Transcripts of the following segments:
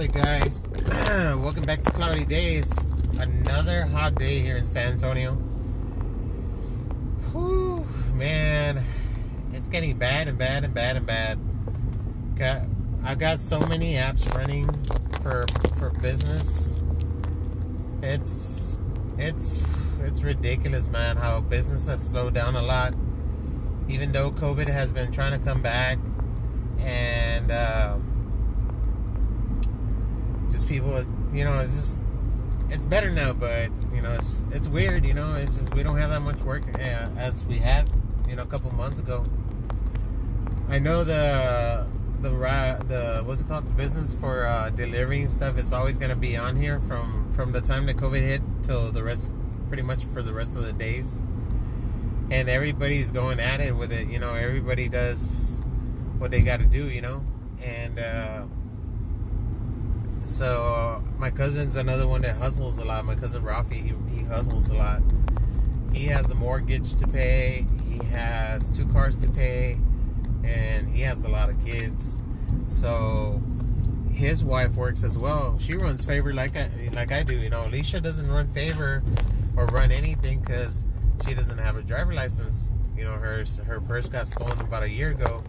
Hey guys, welcome back to Cloudy Days. Another hot day here in San Antonio. Whew, man, it's getting bad and bad and bad and bad. Got, I got so many apps running for for business. It's it's it's ridiculous, man. How business has slowed down a lot, even though COVID has been trying to come back, and. Uh, just people, you know, it's just it's better now, but you know, it's it's weird, you know. It's just we don't have that much work uh, as we had, you know, a couple months ago. I know the the the what's it called the business for uh, delivering stuff is always going to be on here from from the time that COVID hit till the rest, pretty much for the rest of the days. And everybody's going at it with it, you know. Everybody does what they got to do, you know, and. Uh, so my cousin's another one that hustles a lot. My cousin Rafi, he, he hustles a lot. He has a mortgage to pay. He has two cars to pay, and he has a lot of kids. So his wife works as well. She runs favor like I like I do. You know, Alicia doesn't run favor or run anything because she doesn't have a driver license. You know, her her purse got stolen about a year ago,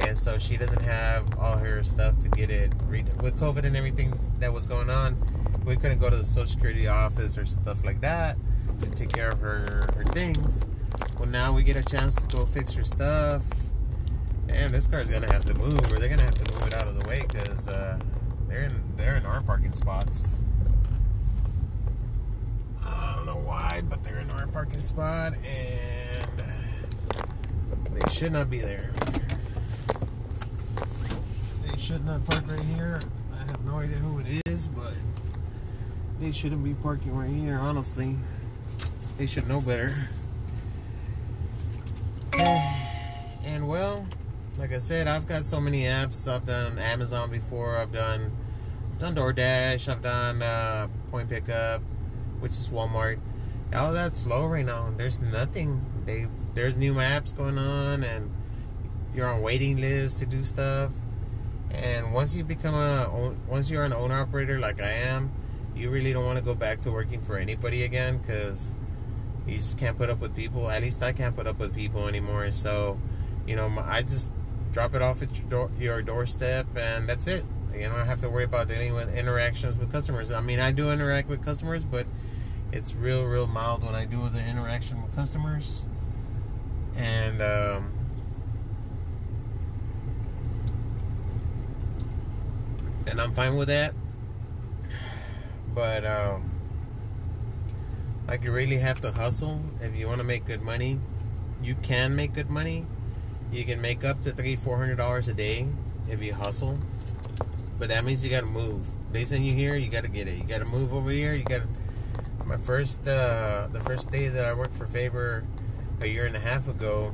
and so she doesn't have all her stuff to get it with COVID and everything that was going on. We couldn't go to the Social Security office or stuff like that to take care of her her things. Well, now we get a chance to go fix her stuff. And this car's gonna have to move, or they're gonna have to move it out of the way because uh, they're in they're in our parking spots. I don't know why, but they're in our parking spot, and they should not be there should not park right here. I have no idea who it is, but they shouldn't be parking right here, honestly. They should know better. And well, like I said, I've got so many apps. I've done Amazon before. I've done I've done DoorDash. I've done uh, Point Pickup, which is Walmart. All that's slow right now. There's nothing. They there's new apps going on, and you're on waiting lists to do stuff. And once you become a, once you're an owner operator like I am, you really don't want to go back to working for anybody again because you just can't put up with people. At least I can't put up with people anymore. So, you know, I just drop it off at your, door, your doorstep and that's it. You don't have to worry about dealing with interactions with customers. I mean, I do interact with customers, but it's real, real mild when I do the interaction with customers. And um, and I'm fine with that. But um, like you really have to hustle if you want to make good money. You can make good money. You can make up to three, four hundred dollars a day if you hustle. But that means you got to move. They send you here, you got to get it. You got to move over here. You got to. My first, uh, the first day that I worked for Favor a year and a half ago,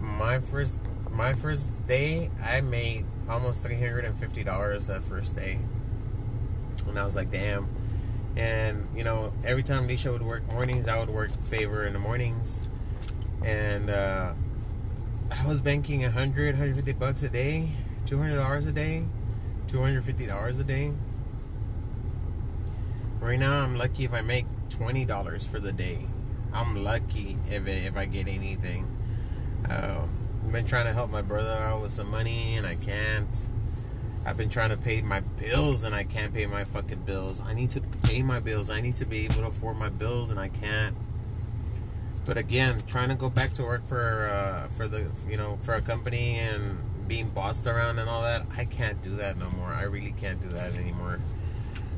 my first my first day, I made almost $350 that first day. And I was like, damn. And, you know, every time Lisha would work mornings, I would work favor in the mornings. And uh, I was banking 100, 150 bucks a day, $200 a day, $250 a day. Right now, I'm lucky if I make $20 for the day. I'm lucky if, if I get anything. Um, I've been trying to help my brother out with some money and I can't. I've been trying to pay my bills and I can't pay my fucking bills. I need to pay my bills. I need to be able to afford my bills and I can't. But again, trying to go back to work for uh, for the you know for a company and being bossed around and all that, I can't do that no more. I really can't do that anymore.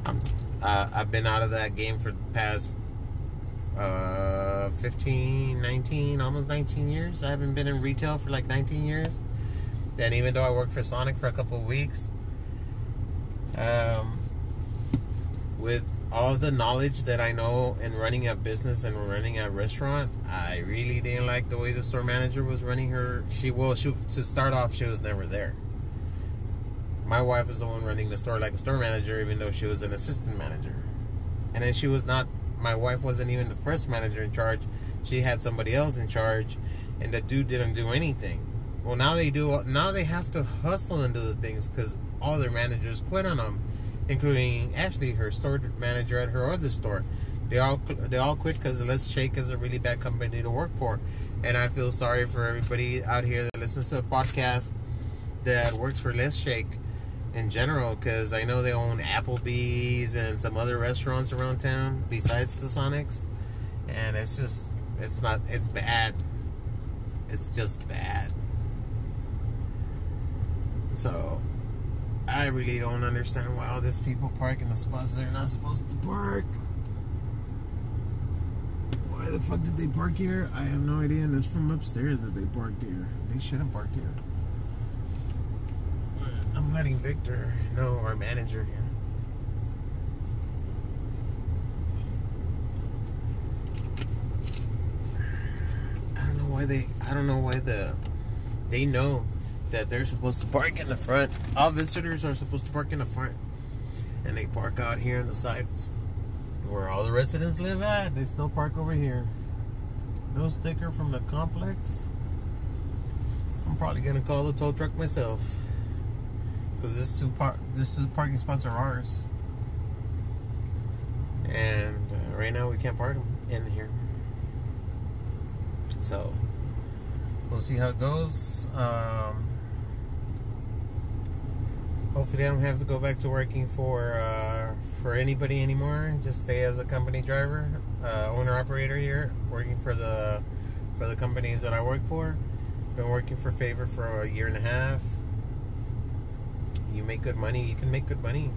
I'm uh, I've been out of that game for the past uh, 15, 19, almost 19 years. I haven't been in retail for like 19 years. And even though I worked for Sonic for a couple of weeks, um, with all the knowledge that I know in running a business and running a restaurant, I really didn't like the way the store manager was running her. She well, she to start off, she was never there. My wife was the one running the store like a store manager, even though she was an assistant manager. And then she was not my wife wasn't even the first manager in charge. She had somebody else in charge, and the dude didn't do anything. Well, now they do. Now they have to hustle and do the things because all their managers quit on them. including actually her store manager at her other store. They all they all quit because Let's Shake is a really bad company to work for, and I feel sorry for everybody out here that listens to the podcast that works for Let's Shake in general because I know they own Applebee's and some other restaurants around town besides the Sonics, and it's just it's not it's bad. It's just bad. So I really don't understand why all these people park in the spots they're not supposed to park. Why the fuck did they park here? I have no idea. And it's from upstairs that they parked here. They shouldn't park here. I'm letting Victor know, our manager here. I don't know why they. I don't know why the. They know that they're supposed to park in the front. All visitors are supposed to park in the front, and they park out here on the sides where all the residents live at. They still park over here. No sticker from the complex. I'm probably gonna call the tow truck myself because this two par this is parking spots are ours, and uh, right now we can't park them in here. So we'll see how it goes. Um, hopefully, I don't have to go back to working for uh, for anybody anymore. Just stay as a company driver, uh, owner operator here, working for the for the companies that I work for. Been working for Favor for a year and a half. You make good money. You can make good money.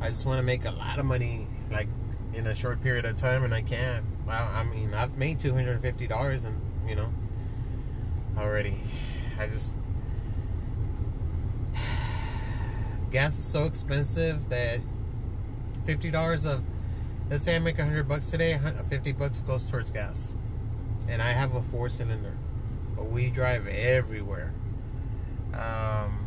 I just want to make a lot of money, like in a short period of time, and I can't. Wow, I mean, I've made two hundred and fifty dollars, and you know, already. I just gas is so expensive that fifty dollars of let's say I make hundred bucks today, fifty bucks goes towards gas, and I have a four cylinder, but we drive everywhere. Um,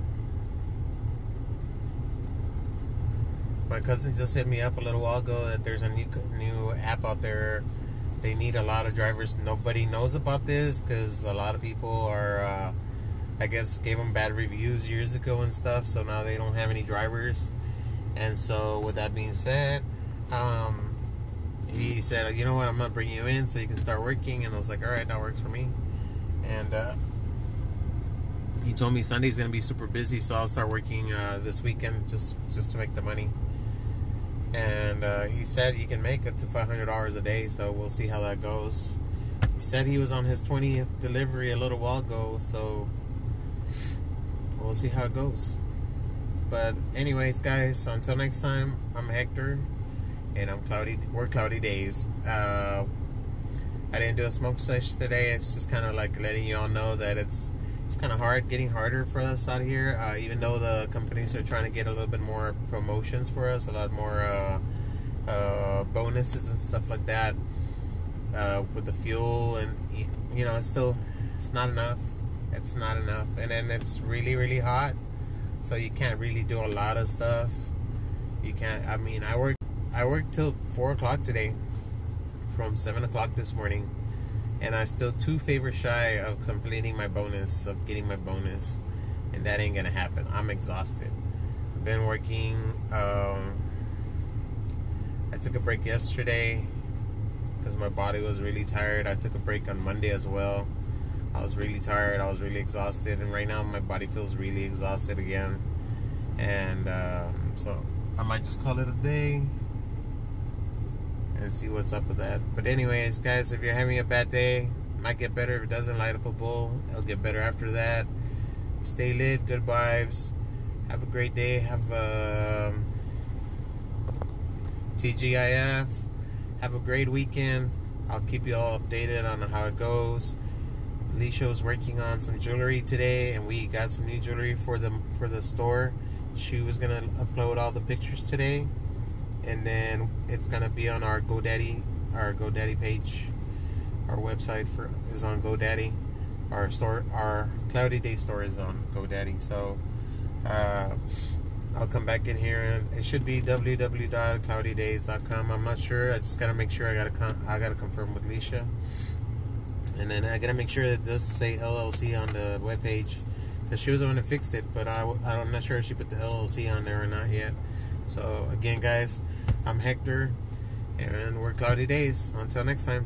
my cousin just hit me up a little while ago that there's a new new app out there. They need a lot of drivers. Nobody knows about this because a lot of people are, uh, I guess, gave them bad reviews years ago and stuff. So now they don't have any drivers. And so, with that being said, um, he said, "You know what? I'm gonna bring you in so you can start working." And I was like, "All right, that works for me." And uh, he told me Sunday's gonna be super busy, so I'll start working uh, this weekend just just to make the money and uh, he said he can make it to $500 a day so we'll see how that goes. He said he was on his 20th delivery a little while ago so we'll see how it goes. But anyways guys until next time i'm hector and i'm cloudy we're cloudy days. Uh, i didn't do a smoke session today. It's just kind of like letting you all know that it's it's kind of hard, getting harder for us out here. Uh, even though the companies are trying to get a little bit more promotions for us, a lot more uh, uh, bonuses and stuff like that uh, with the fuel, and you know, it's still it's not enough. It's not enough, and then it's really really hot, so you can't really do a lot of stuff. You can't. I mean, I work I worked till four o'clock today, from seven o'clock this morning and I still two favors shy of completing my bonus, of getting my bonus, and that ain't gonna happen. I'm exhausted. I've been working. Um, I took a break yesterday because my body was really tired. I took a break on Monday as well. I was really tired. I was really exhausted, and right now my body feels really exhausted again. And um, so I might just call it a day and see what's up with that. But anyways, guys, if you're having a bad day, might get better. If it doesn't light up a bowl, it'll get better after that. Stay lit, good vibes. Have a great day. Have a um, TGIF. Have a great weekend. I'll keep you all updated on how it goes. Was working on some jewelry today, and we got some new jewelry for the for the store. She was gonna upload all the pictures today and then it's gonna be on our GoDaddy, our GoDaddy page. Our website for is on GoDaddy. Our store, our Cloudy Day store is on GoDaddy. So uh, I'll come back in here and it should be www.cloudydays.com. I'm not sure. I just gotta make sure. I gotta con- I gotta confirm with Leisha, and then I gotta make sure it does say LLC on the webpage because she was the one that fixed it. But I, I'm not sure if she put the LLC on there or not yet. So again, guys, I'm Hector, and we're Cloudy Days. Until next time.